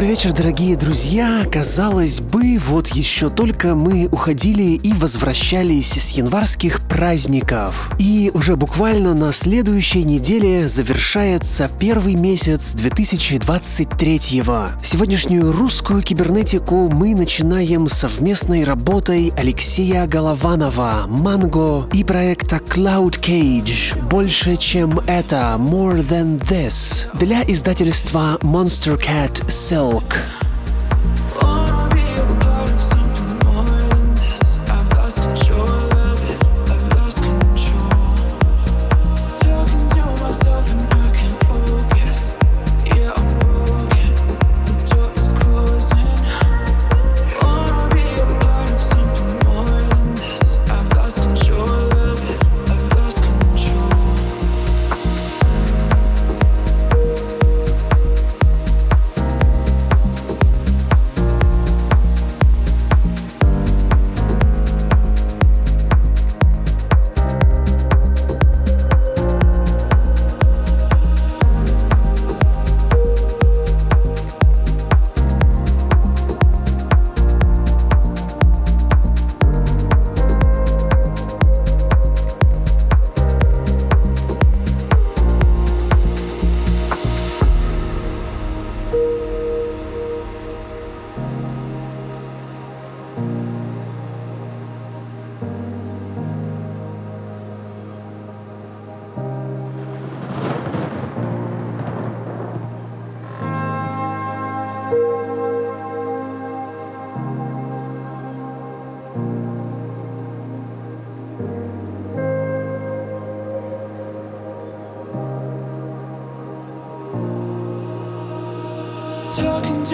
Добрый вечер, дорогие друзья. Казалось бы, вот еще только мы уходили и возвращались с январских праздников. И уже буквально на следующей неделе завершается первый месяц 2023-го. Сегодняшнюю русскую кибернетику мы начинаем совместной работой Алексея Голованова, Манго и проекта Cloud Cage. Больше, чем это, More Than This. Для издательства Monster Cat Cell Milk.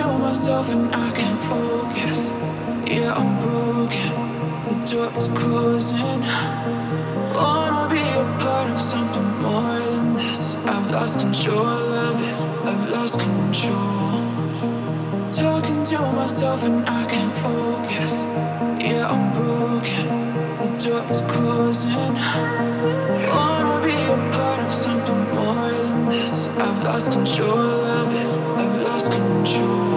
Myself and I can't focus. Yeah, I'm broken. The door is closing. Wanna be a part of something more than this. I've lost control of it. I've lost control. Talking to myself and I can't focus. Yeah, I'm broken. The door is closing. Wanna be a part of something more than this. I've lost control of it. I've control.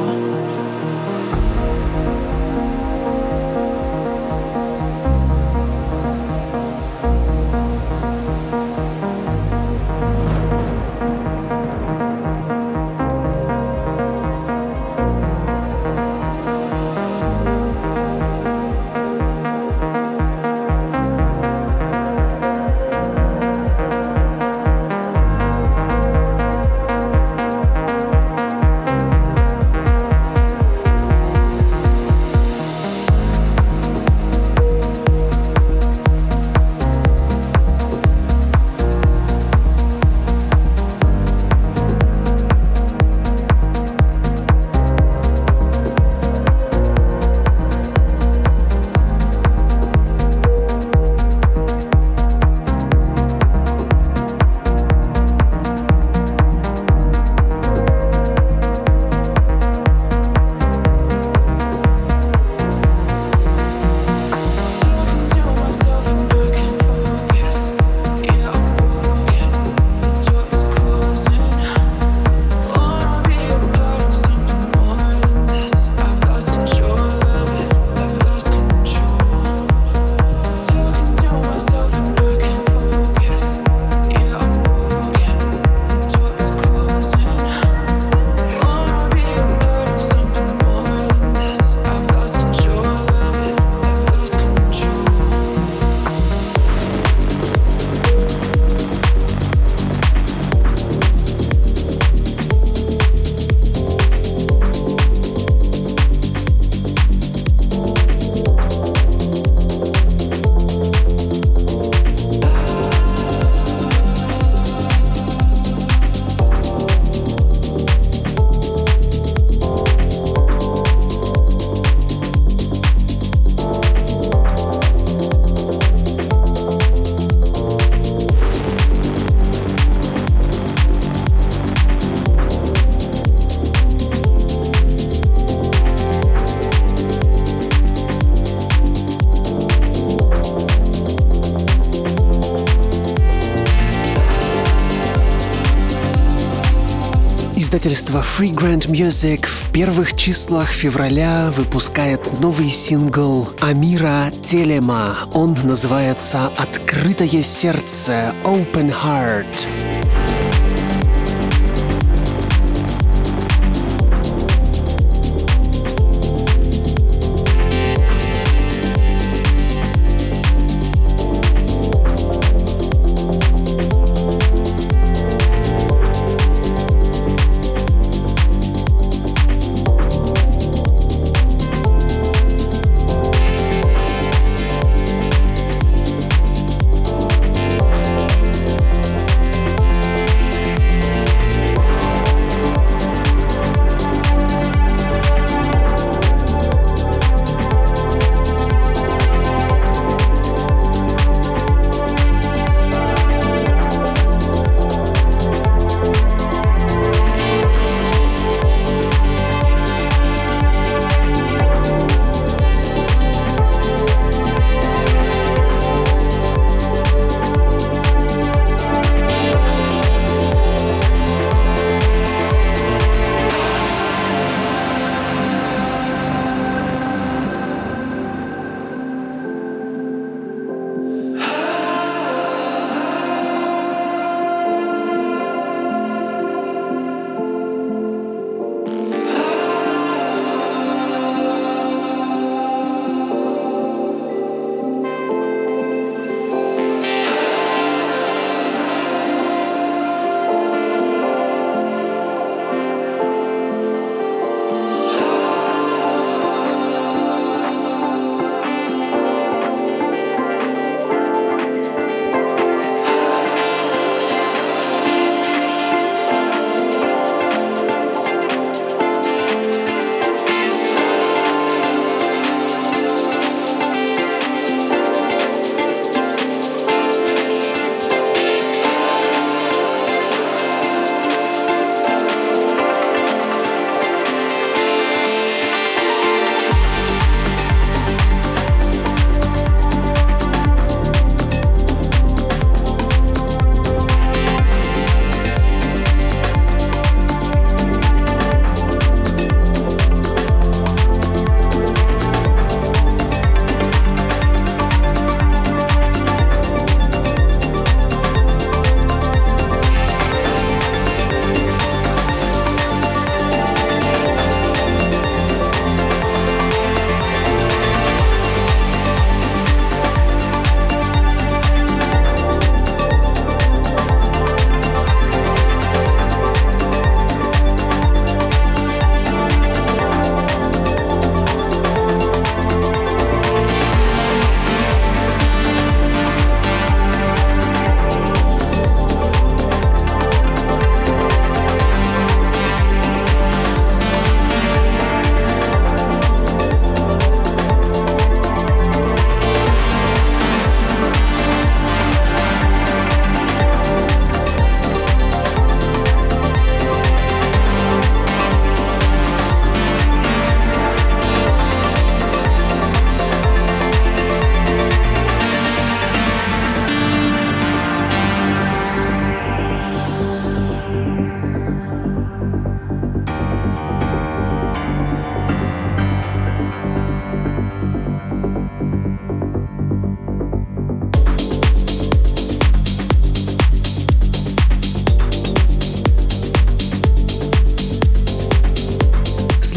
Издательство Free Grant Music в первых числах февраля выпускает новый сингл Амира Телема. Он называется «Открытое сердце» Open Heart.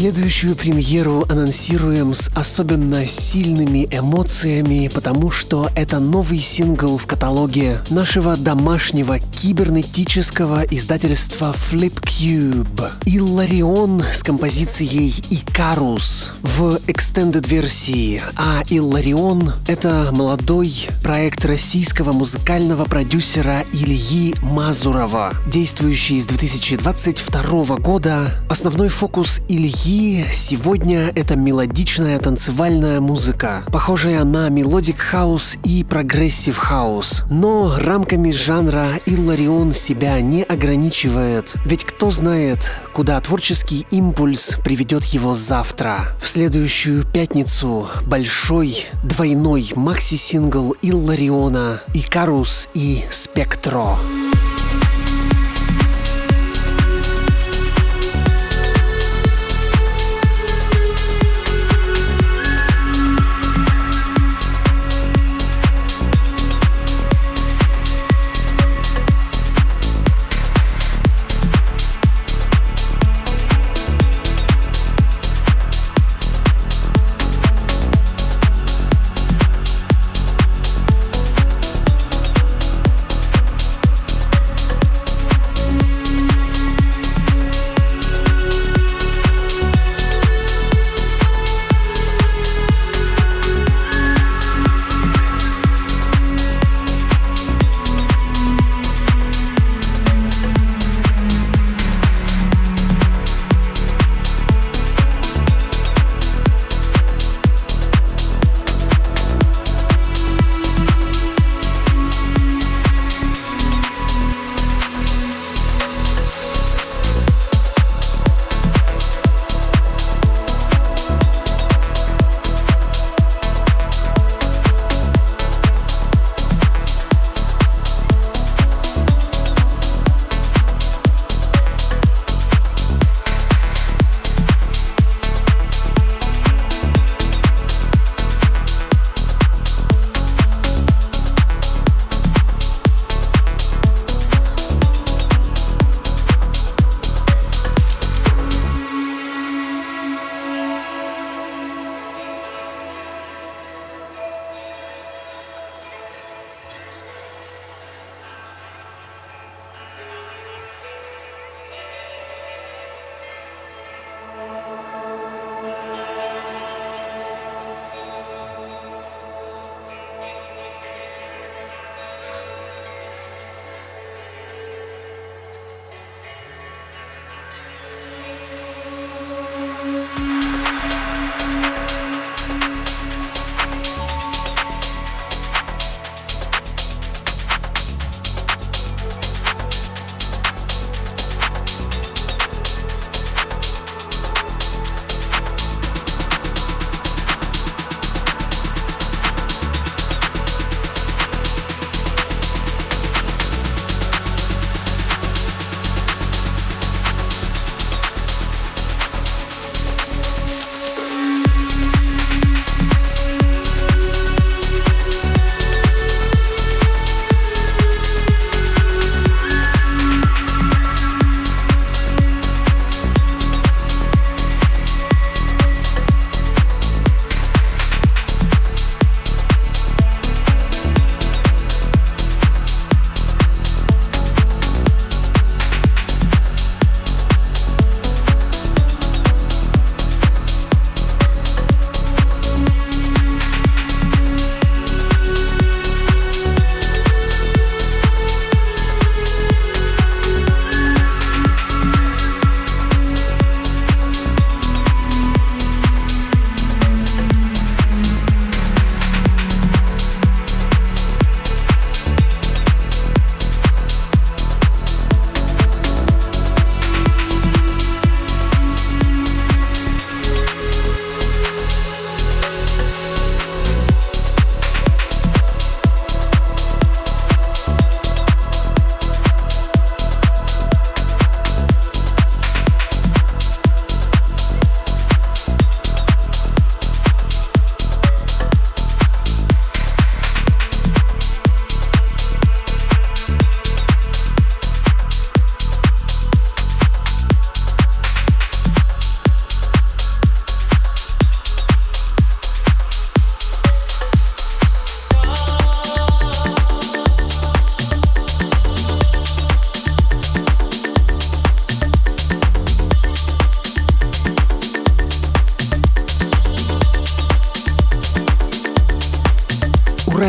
Следующую премьеру анонсируем с особенно сильными эмоциями, потому что это новый сингл в каталоге нашего домашнего кибернетического издательства Flip Cube. Илларион с композицией Icarus в extended версии, а Илларион — это молодой проект российского музыкального продюсера Ильи Мазурова, действующий с 2022 года. Основной фокус Ильи сегодня это мелодичная танцевальная музыка, похожая на melodic house и progressive house. Но рамками жанра Илларион себя не ограничивает, ведь кто знает, куда творческий импульс приведет его завтра. В следующую пятницу большой двойной макси-сингл Иллариона «Икарус» и «Спектро».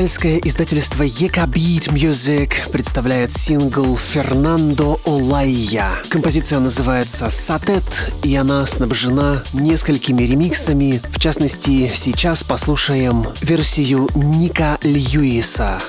Португальское издательство Ека Beat Music представляет сингл «Фернандо Олайя». Композиция называется «Сатет», и она снабжена несколькими ремиксами. В частности, сейчас послушаем версию Ника Льюиса.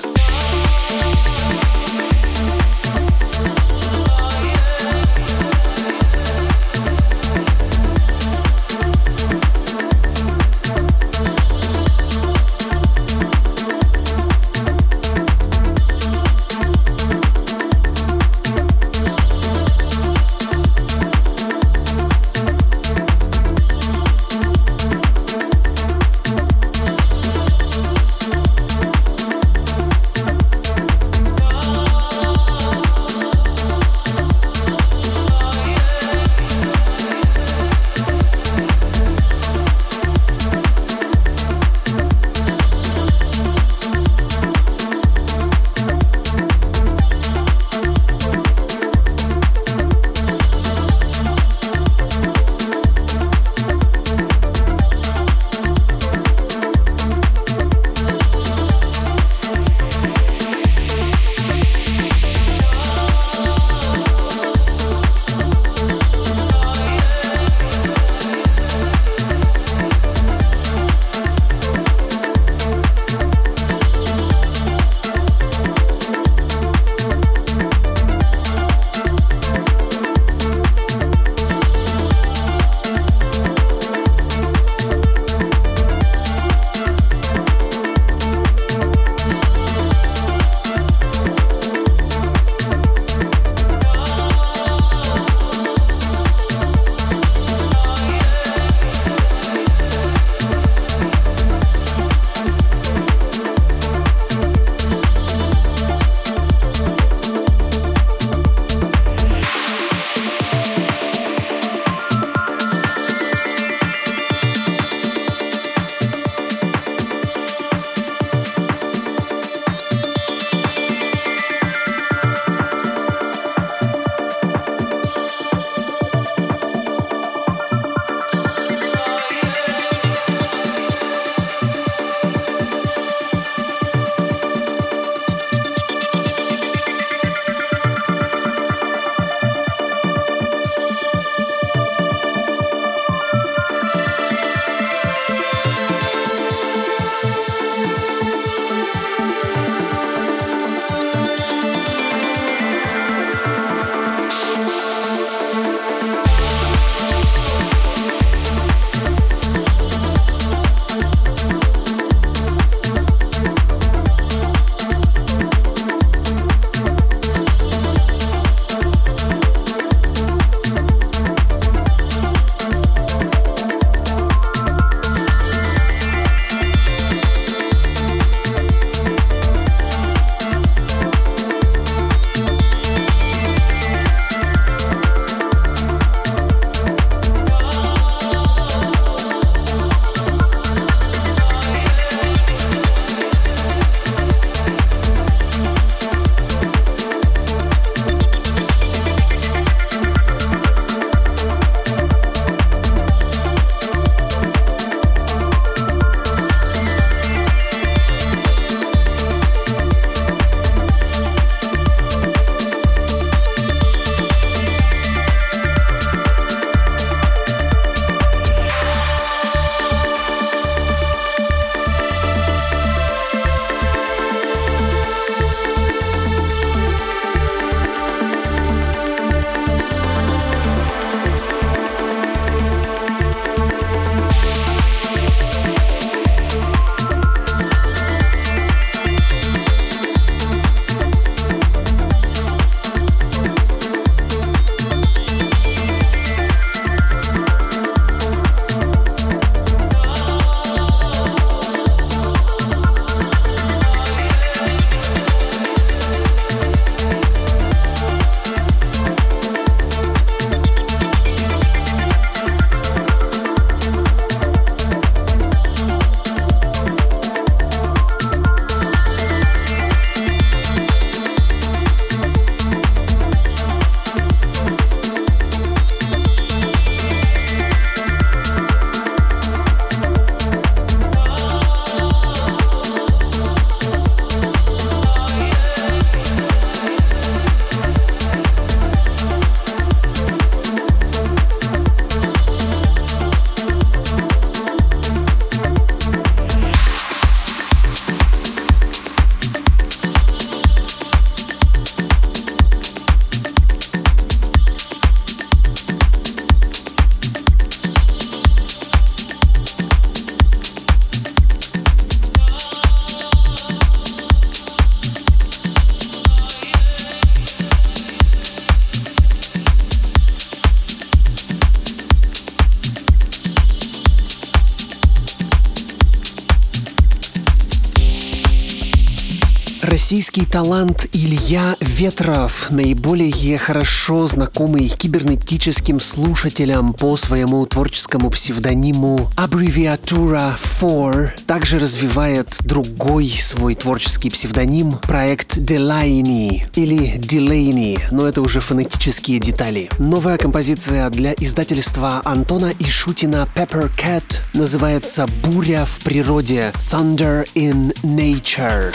Российский талант Илья Ветров, наиболее хорошо знакомый кибернетическим слушателям по своему творческому псевдониму аббревиатура 4, также развивает другой свой творческий псевдоним проект Delaney или Delaney, но это уже фонетические детали. Новая композиция для издательства Антона Ишутина Pepper Cat называется «Буря в природе» Thunder in Nature.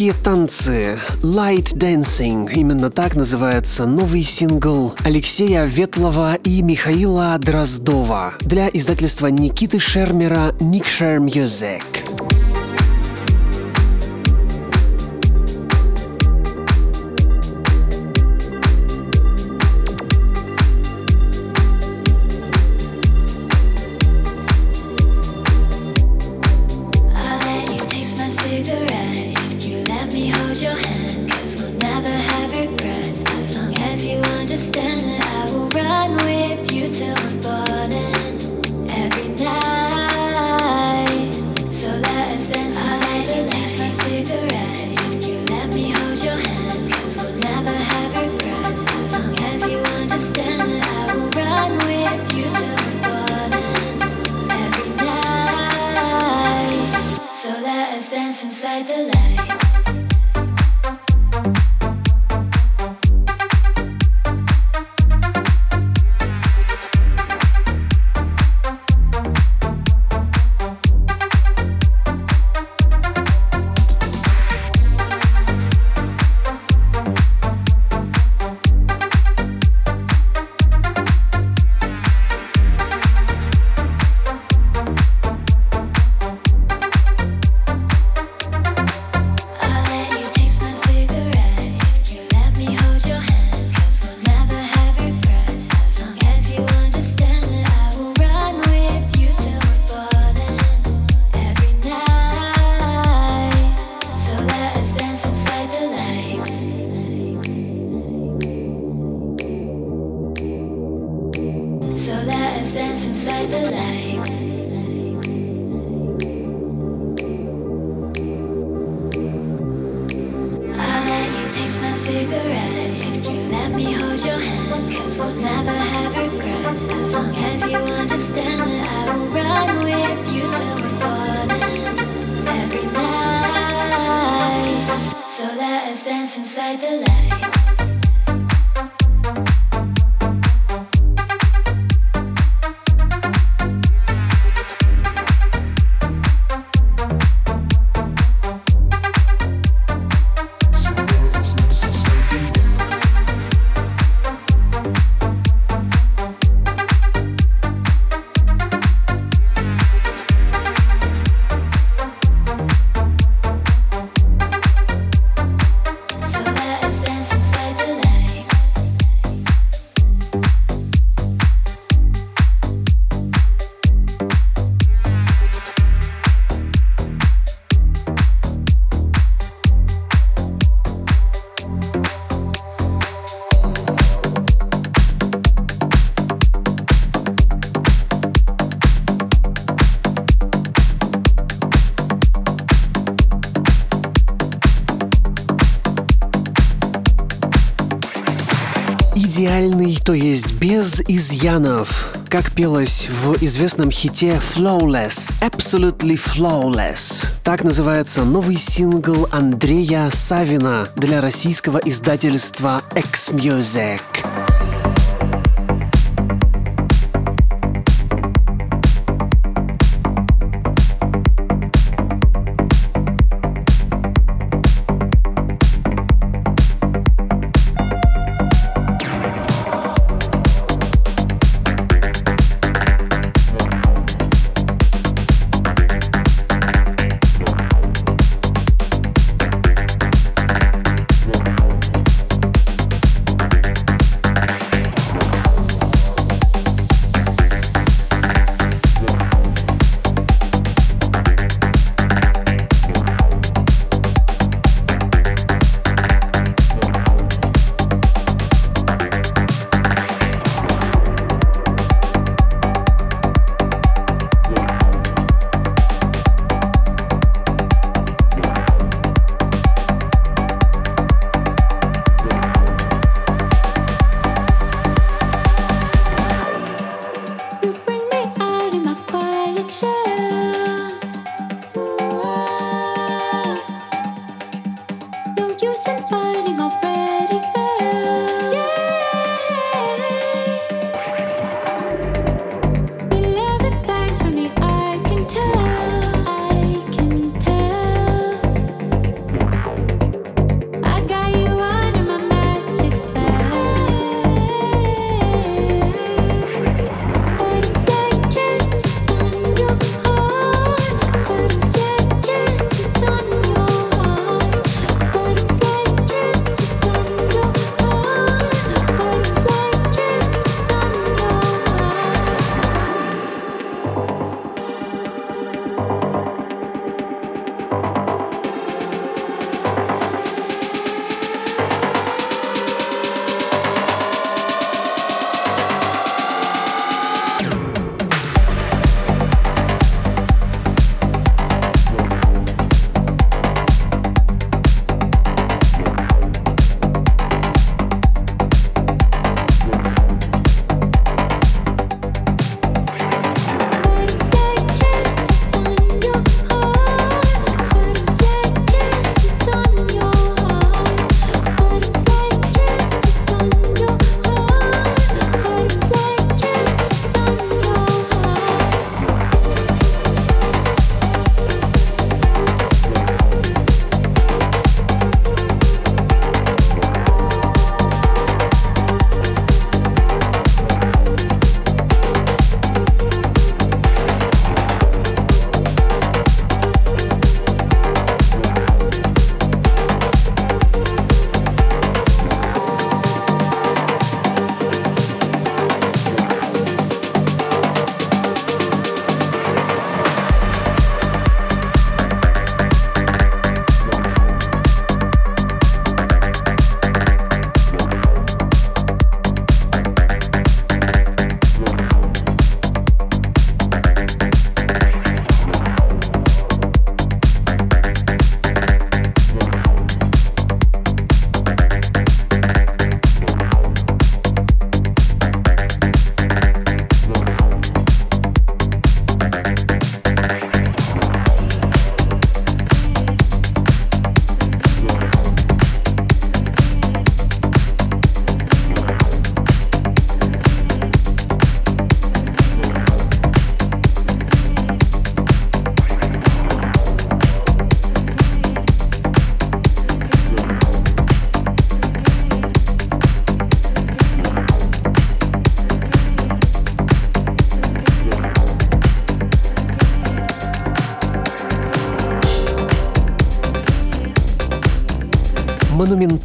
Легкие танцы, Light Dancing, именно так называется новый сингл Алексея Ветлова и Михаила Дроздова для издательства Никиты Шермера Nick Share Music. life. Без изъянов. Как пелось в известном хите Flawless, Absolutely Flawless. Так называется новый сингл Андрея Савина для российского издательства X-Music.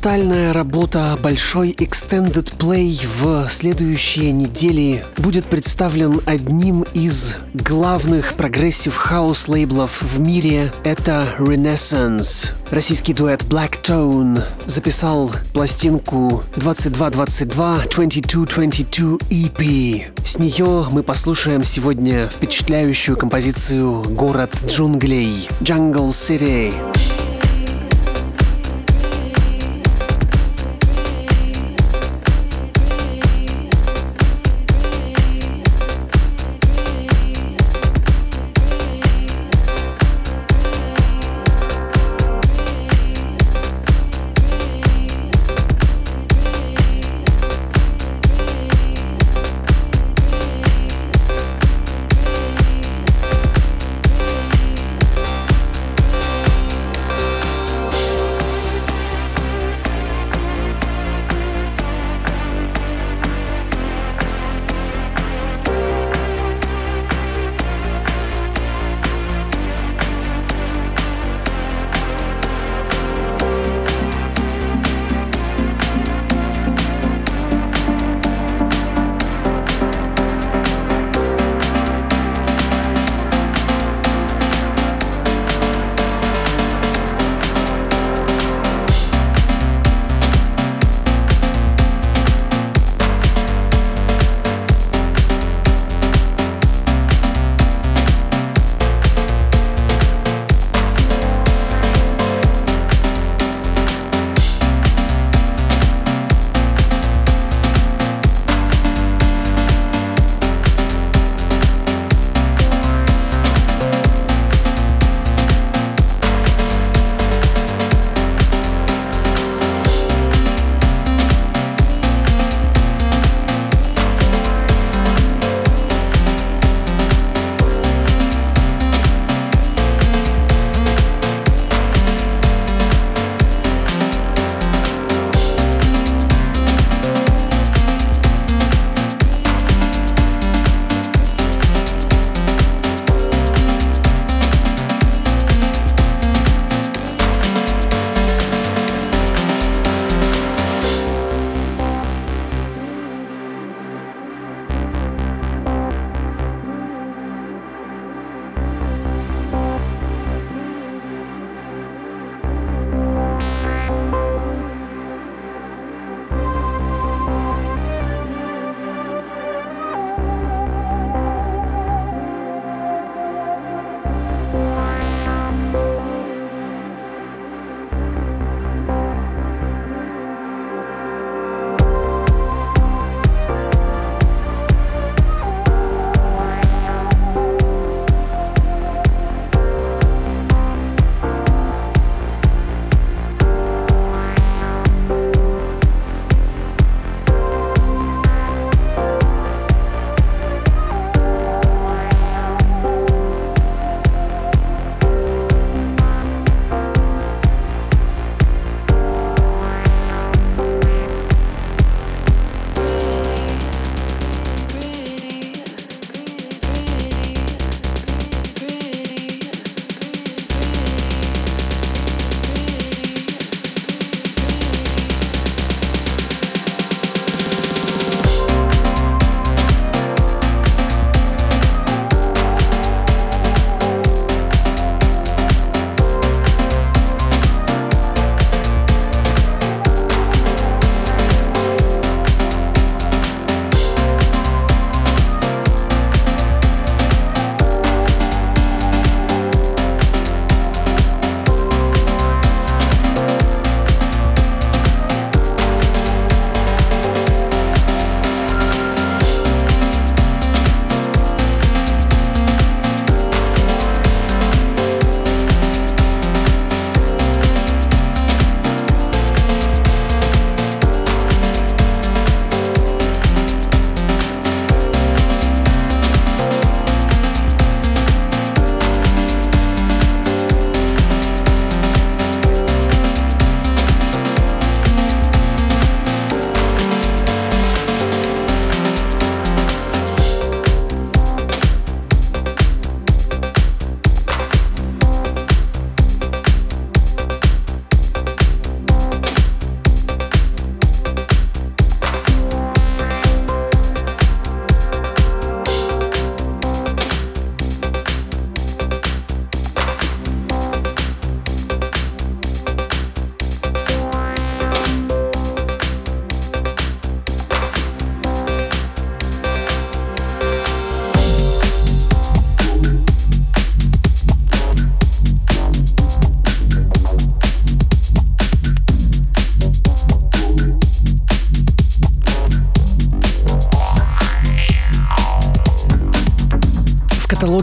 Монументальная работа большой Extended Play в следующие недели будет представлен одним из главных progressive house лейблов в мире. Это Renaissance. Российский дуэт Black Tone записал пластинку 2222 2222 EP. С нее мы послушаем сегодня впечатляющую композицию «Город джунглей» Jungle City.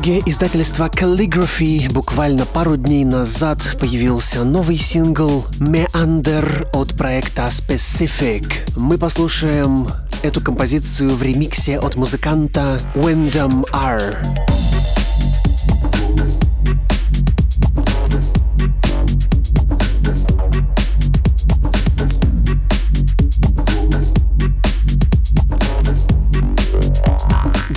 Каталоге издательства Calligraphy буквально пару дней назад появился новый сингл Meander от проекта Specific. Мы послушаем эту композицию в ремиксе от музыканта Wyndham R.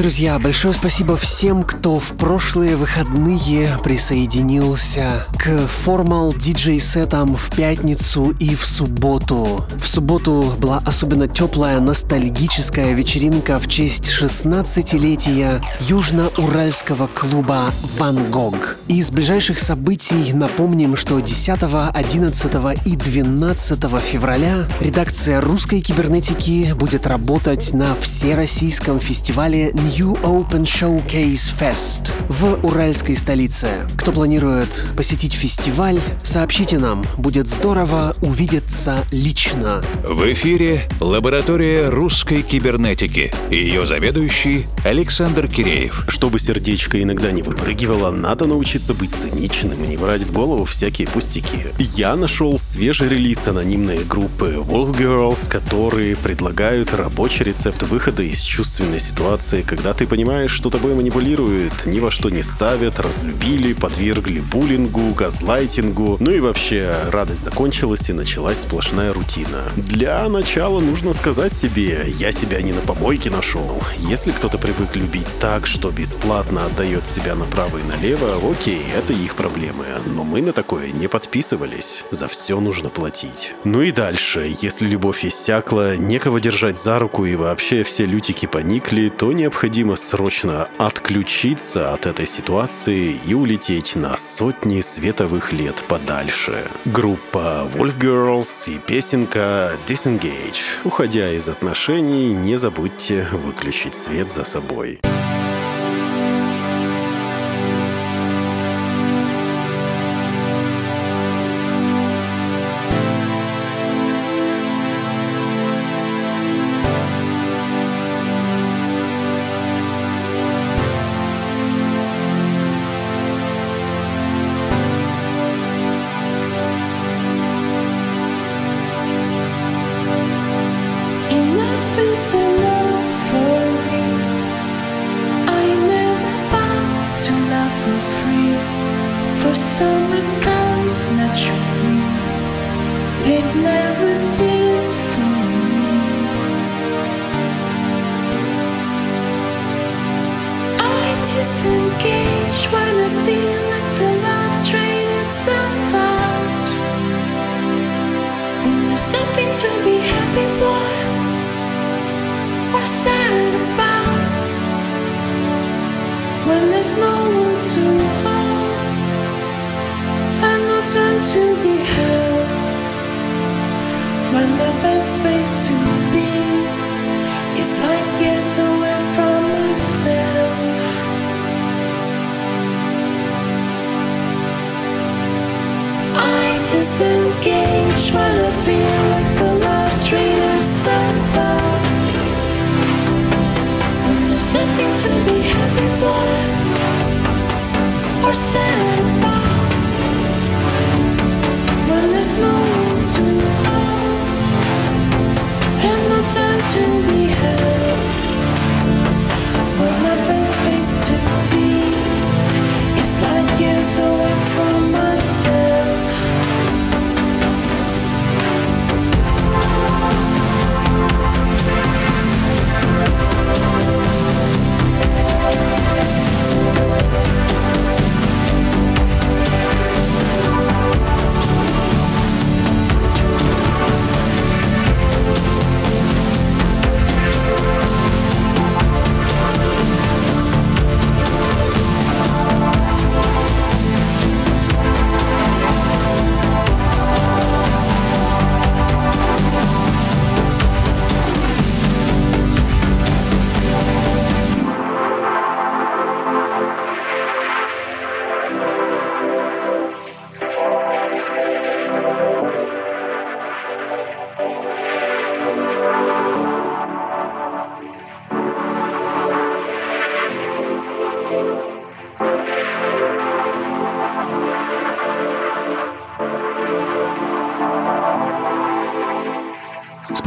Друзья, большое спасибо всем, кто в прошлые выходные присоединился к формал диджей-сетам в пятницу и в субботу. В субботу была особенно теплая ностальгическая вечеринка в честь 16-летия южно-уральского клуба «Ван Гог». Из ближайших событий напомним, что 10, 11 и 12 февраля редакция русской кибернетики будет работать на всероссийском фестивале New Open Showcase Fest в уральской столице. Кто планирует посетить фестиваль, сообщите нам, будет здорово увидеться лично. В эфире лаборатория русской кибернетики. Ее заведующий Александр Киреев. Чтобы сердечко иногда не выпрыгивало, надо научиться быть циничным и не брать в голову всякие пустяки. Я нашел свежий релиз анонимной группы Wolf Girls, которые предлагают рабочий рецепт выхода из чувственной ситуации, когда ты понимаешь, что тобой манипулируют, ни во что не ставят, разлюбили, подвергли буллингу, газлайтингу, ну и вообще радость закончилась и началась сплошная рутина. Для начала нужно сказать себе, я себя не на помойке нашел. Если кто-то привык любить так, что бесплатно отдает себя направо и налево, окей, это их проблемы. Но мы на такое не подписывались. За все нужно платить. Ну и дальше, если любовь иссякла, некого держать за руку и вообще все лютики поникли, то необходимо необходимо срочно отключиться от этой ситуации и улететь на сотни световых лет подальше. Группа Wolf Girls и песенка Disengage. Уходя из отношений, не забудьте выключить свет за собой. and the time to be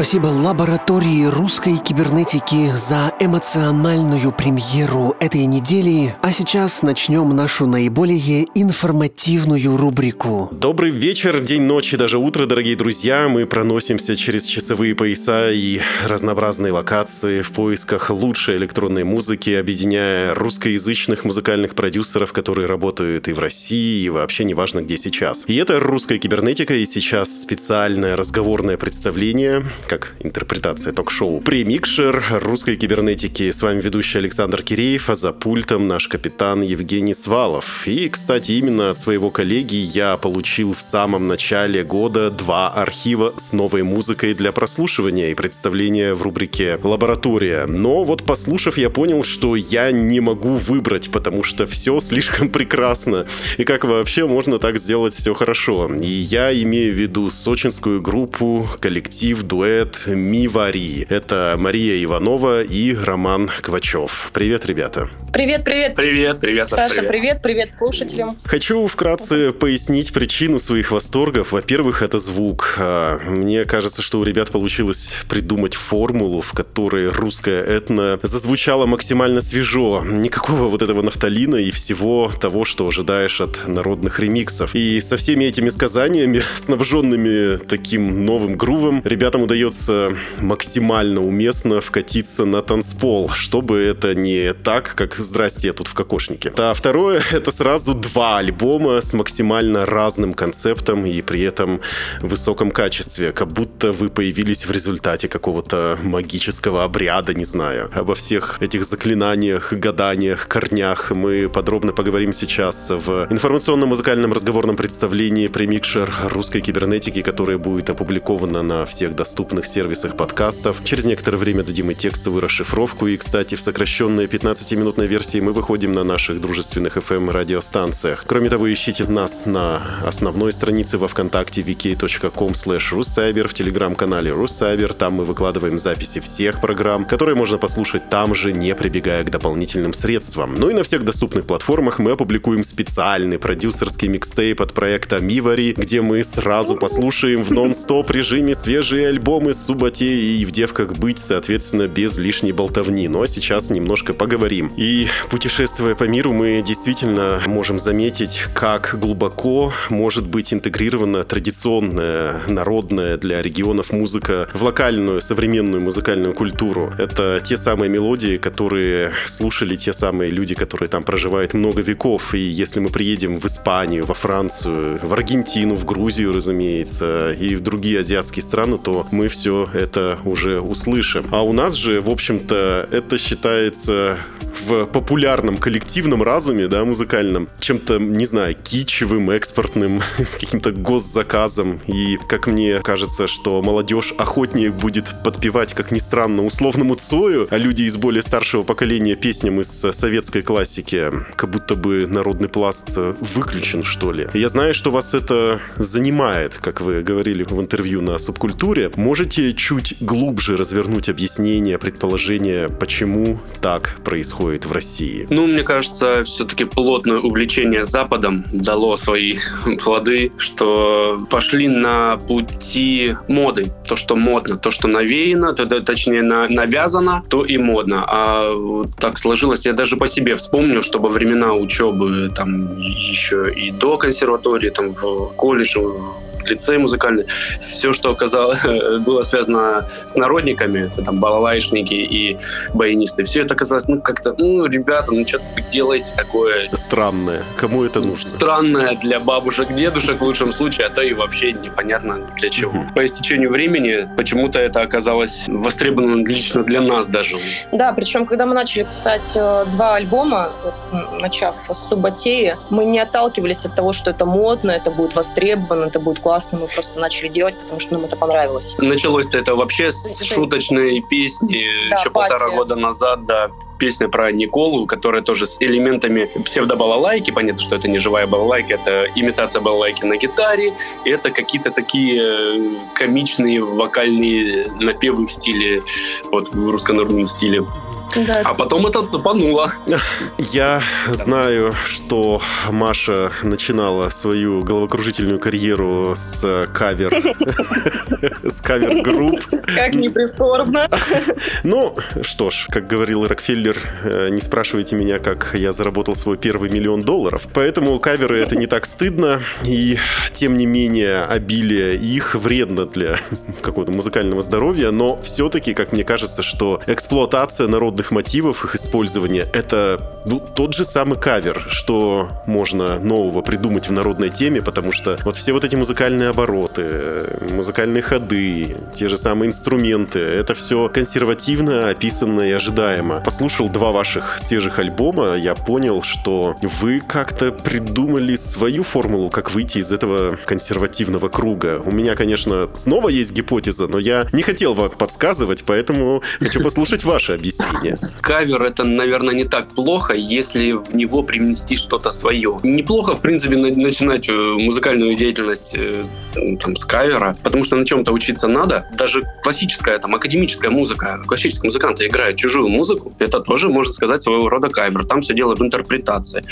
Спасибо лаборатории русской кибернетики за эмоциональную премьеру этой недели. А сейчас начнем нашу наиболее информативную рубрику. Добрый вечер, день, ночи, даже утро, дорогие друзья. Мы проносимся через часовые пояса и разнообразные локации в поисках лучшей электронной музыки, объединяя русскоязычных музыкальных продюсеров, которые работают и в России, и вообще неважно где сейчас. И это русская кибернетика, и сейчас специальное разговорное представление как интерпретация ток-шоу «Премикшер» русской кибернетики. С вами ведущий Александр Киреев, а за пультом наш капитан Евгений Свалов. И, кстати, именно от своего коллеги я получил в самом начале года два архива с новой музыкой для прослушивания и представления в рубрике «Лаборатория». Но вот послушав, я понял, что я не могу выбрать, потому что все слишком прекрасно. И как вообще можно так сделать все хорошо? И я имею в виду сочинскую группу, коллектив, дуэт дуэт Мивари. Это Мария Иванова и Роман Квачев. Привет, ребята. Привет, привет. Привет, привет. Саша, привет. привет, привет слушателям. Хочу вкратце пояснить причину своих восторгов. Во-первых, это звук. А, мне кажется, что у ребят получилось придумать формулу, в которой русская этно зазвучала максимально свежо. Никакого вот этого нафталина и всего того, что ожидаешь от народных ремиксов. И со всеми этими сказаниями, снабженными таким новым грувом, ребятам удается удается максимально уместно вкатиться на танцпол, чтобы это не так, как «Здрасте, я тут в кокошнике». А второе — это сразу два альбома с максимально разным концептом и при этом высоком качестве, как будто вы появились в результате какого-то магического обряда, не знаю. Обо всех этих заклинаниях, гаданиях, корнях мы подробно поговорим сейчас в информационно-музыкальном разговорном представлении «Премикшер русской кибернетики», которое будет опубликовано на всех доступных доступных сервисах подкастов. Через некоторое время дадим и текстовую расшифровку. И, кстати, в сокращенной 15-минутной версии мы выходим на наших дружественных FM-радиостанциях. Кроме того, ищите нас на основной странице во Вконтакте vk.com slash в телеграм-канале Руссайбер. Там мы выкладываем записи всех программ, которые можно послушать там же, не прибегая к дополнительным средствам. Ну и на всех доступных платформах мы опубликуем специальный продюсерский микстейп от проекта Мивари, где мы сразу послушаем в нон-стоп режиме свежие альбомы альбомы с Субботе и в девках быть, соответственно, без лишней болтовни. Ну а сейчас немножко поговорим. И путешествуя по миру, мы действительно можем заметить, как глубоко может быть интегрирована традиционная, народная для регионов музыка в локальную современную музыкальную культуру. Это те самые мелодии, которые слушали те самые люди, которые там проживают много веков. И если мы приедем в Испанию, во Францию, в Аргентину, в Грузию, разумеется, и в другие азиатские страны, то мы все это уже услышим. А у нас же, в общем-то, это считается в популярном коллективном разуме, да, музыкальном, чем-то, не знаю, кичевым, экспортным, каким-то госзаказом. И, как мне кажется, что молодежь охотнее будет подпевать, как ни странно, условному Цою, а люди из более старшего поколения песням из советской классики, как будто бы народный пласт выключен, что ли. Я знаю, что вас это занимает, как вы говорили в интервью на субкультуре. Можете чуть глубже развернуть объяснение, предположение, почему так происходит в России? Ну, мне кажется, все-таки плотное увлечение Западом дало свои плоды, что пошли на пути моды. То, что модно, то, что навеяно, то, точнее, на, навязано, то и модно. А так сложилось, я даже по себе вспомню, что во времена учебы, там, еще и до консерватории, там, в колледже, лицей музыкальный, все, что оказалось, было связано с народниками, это там балалайшники и баянисты, все это оказалось, ну, как-то, ну, ребята, ну, что вы делаете такое? Странное. Кому это нужно? Странное для бабушек, дедушек в лучшем случае, а то и вообще непонятно для чего. Угу. По истечению времени почему-то это оказалось востребовано лично для нас даже. Да, причем, когда мы начали писать э, два альбома, начав с Субботеи, мы не отталкивались от того, что это модно, это будет востребовано, это будет классно мы просто начали делать, потому что нам это понравилось. Началось-то это вообще с шуточной песни да, еще пати. полтора года назад, да, песня про Николу, которая тоже с элементами псевдобалалайки. Понятно, что это не живая балалайка, это имитация балалайки на гитаре. И это какие-то такие э, комичные вокальные напевы в стиле, вот в руссконародном стиле. Да. А потом это цепануло. Я знаю, что Маша начинала свою головокружительную карьеру с кавер с кавер-групп. Как не прискорбно. Ну, что ж, как говорил Рокфеллер, э, не спрашивайте меня, как я заработал свой первый миллион долларов. Поэтому каверы это не так стыдно, и тем не менее обилие их вредно для какого-то музыкального здоровья, но все-таки, как мне кажется, что эксплуатация народных мотивов, их использование, это ну, тот же самый кавер, что можно нового придумать в народной теме, потому что вот все вот эти музыкальные обороты, э, музыкальные ходы, те же самые инструменты, это все консервативно, описано и ожидаемо. Послушал два ваших свежих альбома, я понял, что вы как-то придумали свою формулу, как выйти из этого консервативного круга. У меня, конечно, снова есть гипотеза, но я не хотел вам подсказывать, поэтому хочу послушать ваше объяснение. Кавер это, наверное, не так плохо, если в него привнести что-то свое. Неплохо, в принципе, на- начинать э, музыкальную деятельность э, там, с кавера, потому что на чем-то учиться надо. Даже классическая, там, академическая музыка, классические музыканты играют чужую музыку, это тоже, можно сказать, своего рода кавер. Там все дело в интерпретации.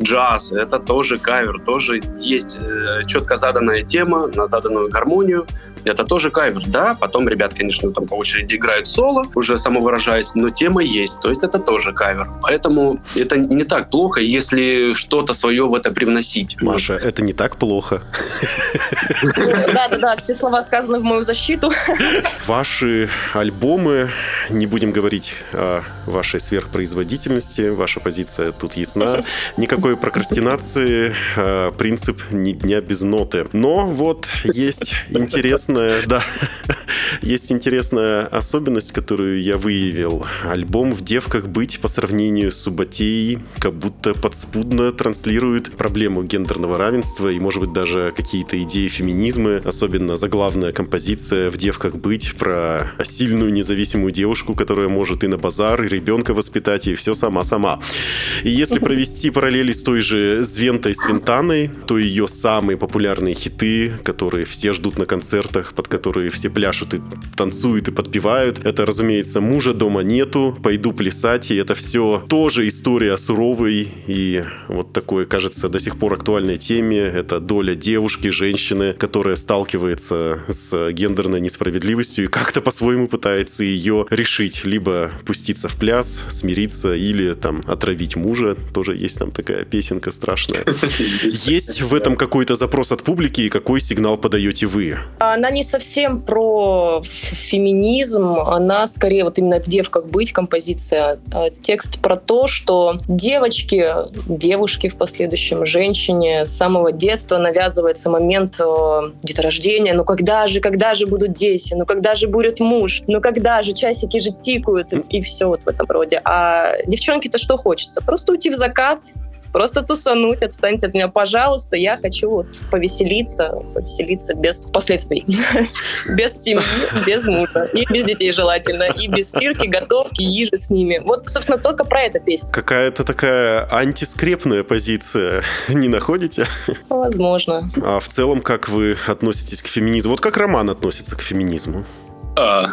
Джаз — это тоже кавер, тоже есть э, четко заданная тема на заданную гармонию. Это тоже кавер, да. Потом ребят, конечно, там по очереди играют соло, уже самовыражаясь, но тема есть, то есть это тоже кавер. Поэтому это не так плохо, если что-то свое в это привносить. Маша, это не так плохо. Да-да-да, все слова сказаны в мою защиту. Ваши альбомы, не будем говорить о вашей сверхпроизводительности, ваша позиция тут ясна. Никакой прокрастинации, а, принцип ни дня без ноты. Но вот есть интересная, да, есть интересная особенность, которую я выявил. Альбом «В девках быть» по сравнению с Субботеей как будто подспудно транслирует проблему гендерного равенства и, может быть, даже какие-то идеи феминизма, особенно заглавная композиция «В девках быть» про сильную независимую девушку, которая может и на базар, и ребенка воспитать, и все сама-сама. И если провести параллели с той же Звентой Свинтаной, то ее самые популярные хиты, которые все ждут на концертах, под которые все пляшут и танцуют и подпевают, это, разумеется, «Мужа дома нету», «Пойду плясать», и это все тоже история о суровой и вот такой, кажется, до сих пор актуальной теме. Это доля девушки, женщины, которая сталкивается с гендерной несправедливостью и как-то по-своему пытается ее решить. Либо пуститься в пляс, смириться или там отравить мужа. Тоже есть там такая песенка страшная. Есть в этом какой-то запрос от публики и какой сигнал подаете вы? Она не совсем про феминизм, она скорее вот именно в «Девках быть» композиция. А Текст про то, что девочки, девушки в последующем, женщине с самого детства навязывается момент э, деторождения. Ну когда же, когда же будут дети? Ну когда же будет муж? Ну когда же? Часики же тикают и, все вот в этом роде. А девчонке-то что хочется? Просто уйти в закат, Просто тусануть, отстаньте от меня, пожалуйста. Я хочу вот повеселиться, повеселиться без последствий. Без семьи, без мужа. И без детей желательно. И без стирки, готовки, ежи с ними. Вот, собственно, только про это песня. Какая-то такая антискрепная позиция, не находите? Возможно. А в целом, как вы относитесь к феминизму? Вот как Роман относится к феминизму? А,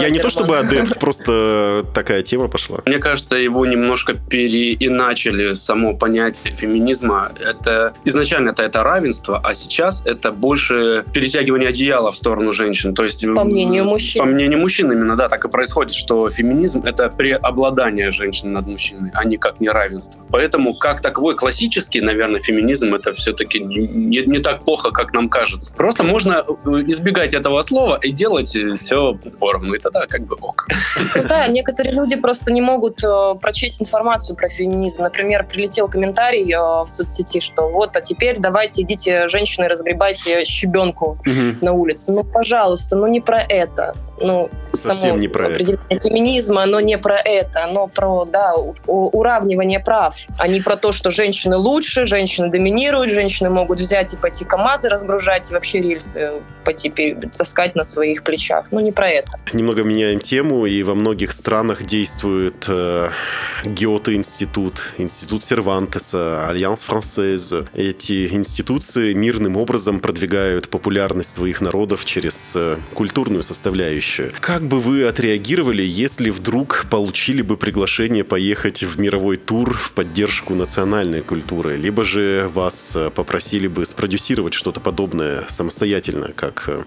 Я не то чтобы адепт, просто такая тема пошла. Мне кажется, его немножко переиначили само понятие феминизма. Это изначально это, это равенство, а сейчас это больше перетягивание одеяла в сторону женщин. То есть, По мнению мужчин. По мнению мужчин именно, да, так и происходит, что феминизм — это преобладание женщин над мужчиной, а никак не равенство. Поэтому как таковой классический, наверное, феминизм — это все-таки не, не так плохо, как нам кажется. Просто можно э, избегать этого слова и делать все поровну, и тогда как бы ок. Ну да, некоторые люди просто не могут э, прочесть информацию про феминизм. Например, прилетел комментарий э, в соцсети, что вот, а теперь давайте идите, женщины, разгребайте щебенку на улице. Ну, пожалуйста, ну не про это. Ну, Совсем само не про это. определение феминизма, оно не про это, оно про, да, уравнивание прав, а не про то, что женщины лучше, женщины доминируют, женщины могут взять и пойти КАМАЗы разгружать, и вообще рельсы пойти таскать на своих плечах. Ну, не про это. Немного меняем тему, и во многих странах действует э, Гёте-институт, институт Сервантеса, Альянс Францез. Эти институции мирным образом продвигают популярность своих народов через э, культурную составляющую. Потрясающе. Как бы вы отреагировали, если вдруг получили бы приглашение поехать в мировой тур в поддержку национальной культуры, либо же вас э, попросили бы спродюсировать что-то подобное самостоятельно, как э,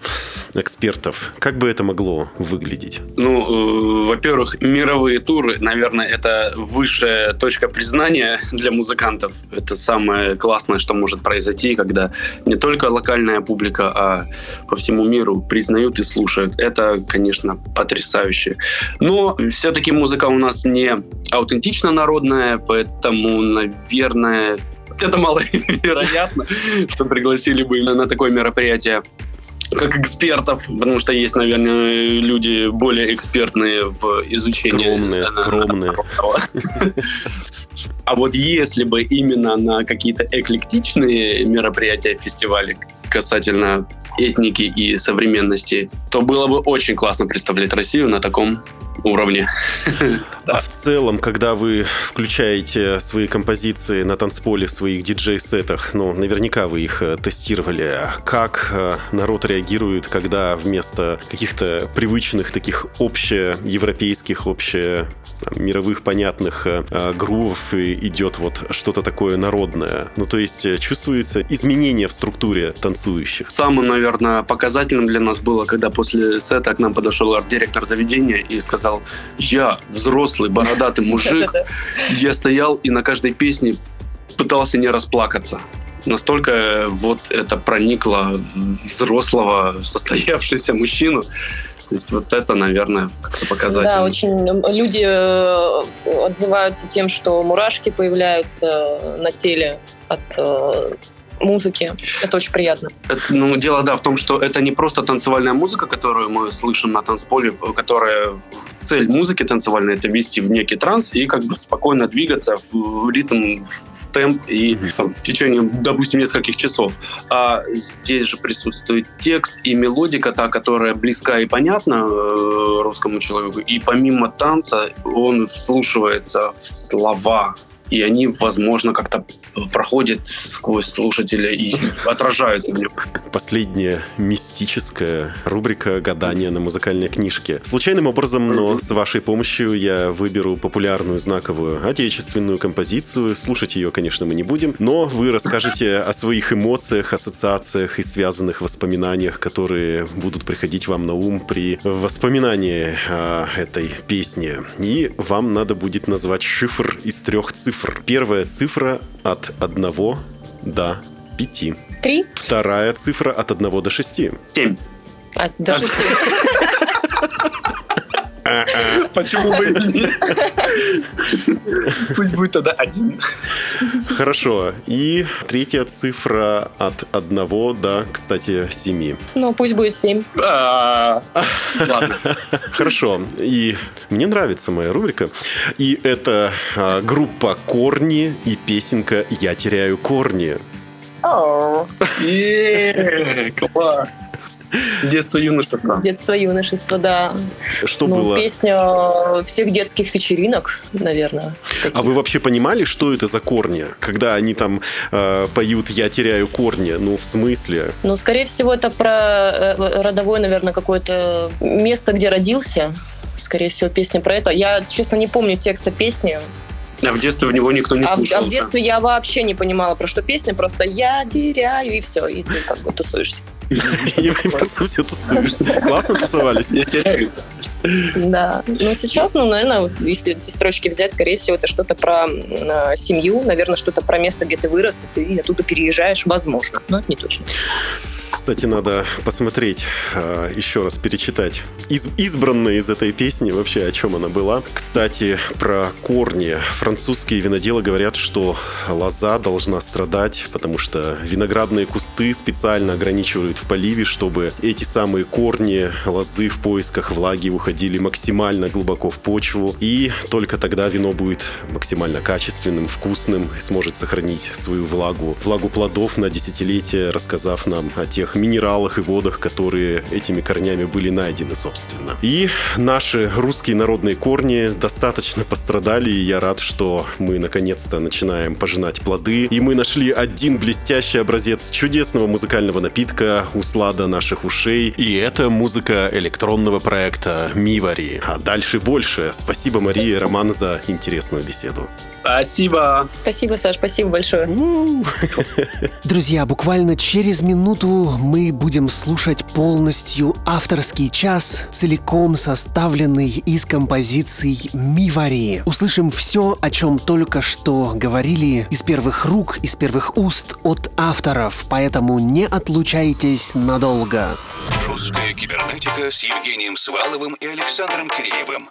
экспертов? Как бы это могло выглядеть? Ну, э, во-первых, мировые туры, наверное, это высшая точка признания для музыкантов. Это самое классное, что может произойти, когда не только локальная публика, а по всему миру признают и слушают. Это, конечно, потрясающе. Но все-таки музыка у нас не аутентично народная, поэтому, наверное, это маловероятно, что пригласили бы именно на такое мероприятие как экспертов, потому что есть, наверное, люди более экспертные в изучении. Скромные, скромные. А вот если бы именно на какие-то эклектичные мероприятия, фестивали касательно этники и современности, то было бы очень классно представлять Россию на таком уровне. А в целом, когда вы включаете свои композиции на танцполе в своих диджей-сетах, ну, наверняка вы их э, тестировали, как э, народ реагирует, когда вместо каких-то привычных таких общеевропейских, обще там, мировых понятных э грувов идет вот что-то такое народное. Ну, то есть чувствуется изменение в структуре танцующих. Самым, наверное, показательным для нас было, когда после сета к нам подошел арт-директор заведения и сказал, сказал, я взрослый бородатый мужик, я стоял и на каждой песне пытался не расплакаться. Настолько вот это проникло взрослого, состоявшегося мужчину. То есть вот это, наверное, как-то показательно. Да, очень люди э, отзываются тем, что мурашки появляются на теле от э, музыки. Это очень приятно. Это, ну, дело, да, в том, что это не просто танцевальная музыка, которую мы слышим на танцполе, которая цель музыки танцевальной — это вести в некий транс и как бы спокойно двигаться в ритм, в темп и в течение, допустим, нескольких часов. А здесь же присутствует текст и мелодика, та, которая близка и понятна э, русскому человеку. И помимо танца он вслушивается в слова, и они, возможно, как-то проходят сквозь слушателя и отражаются в нем. Последняя мистическая рубрика «Гадания на музыкальной книжке». Случайным образом, но с вашей помощью я выберу популярную знаковую отечественную композицию. Слушать ее, конечно, мы не будем, но вы расскажете о своих эмоциях, ассоциациях и связанных воспоминаниях, которые будут приходить вам на ум при воспоминании о этой песне. И вам надо будет назвать шифр из трех цифр цифр. Первая цифра от 1 до 5. Три. Вторая цифра от 1 до 6. Семь. А, до 6. Почему бы и нет? Пусть будет тогда один. Хорошо. И третья цифра от одного до, кстати, семи. Ну, пусть будет семь. А, ладно. Хорошо. И мне нравится моя рубрика. И это а, группа «Корни» и песенка «Я теряю корни». Класс. Детство, юношество. Детство, юношество, да. Что ну, было? Песня всех детских вечеринок, наверное. А вы вообще понимали, что это за корни? Когда они там э, поют «Я теряю корни», ну, в смысле? Ну, скорее всего, это про э, родовое, наверное, какое-то место, где родился. Скорее всего, песня про это. Я, честно, не помню текста песни. А в детстве в него никто не а, слушал. А в детстве я вообще не понимала, про что песня, просто я теряю, и все, и ты как бы тусуешься. И просто все тусуешься. Классно тусовались? Я теряю. Да. Но сейчас, ну, наверное, если эти строчки взять, скорее всего, это что-то про семью, наверное, что-то про место, где ты вырос, и ты оттуда переезжаешь, возможно, но это не точно. Кстати, надо посмотреть, а, еще раз перечитать. Из, избранная из этой песни вообще, о чем она была. Кстати, про корни. Французские виноделы говорят, что лоза должна страдать, потому что виноградные кусты специально ограничивают в поливе, чтобы эти самые корни лозы в поисках влаги уходили максимально глубоко в почву. И только тогда вино будет максимально качественным, вкусным, и сможет сохранить свою влагу, влагу плодов на десятилетия, рассказав нам о тех тех минералах и водах, которые этими корнями были найдены, собственно. И наши русские народные корни достаточно пострадали, и я рад, что мы наконец-то начинаем пожинать плоды. И мы нашли один блестящий образец чудесного музыкального напитка, услада наших ушей. И это музыка электронного проекта Мивари. А дальше больше. Спасибо, Мария и Роман, за интересную беседу. Спасибо. Спасибо, Саш, спасибо большое. Друзья, буквально через минуту мы будем слушать полностью авторский час, целиком составленный из композиций Мивари. Услышим все, о чем только что говорили из первых рук, из первых уст от авторов, поэтому не отлучайтесь надолго. Русская кибернетика с Евгением Сваловым и Александром Киреевым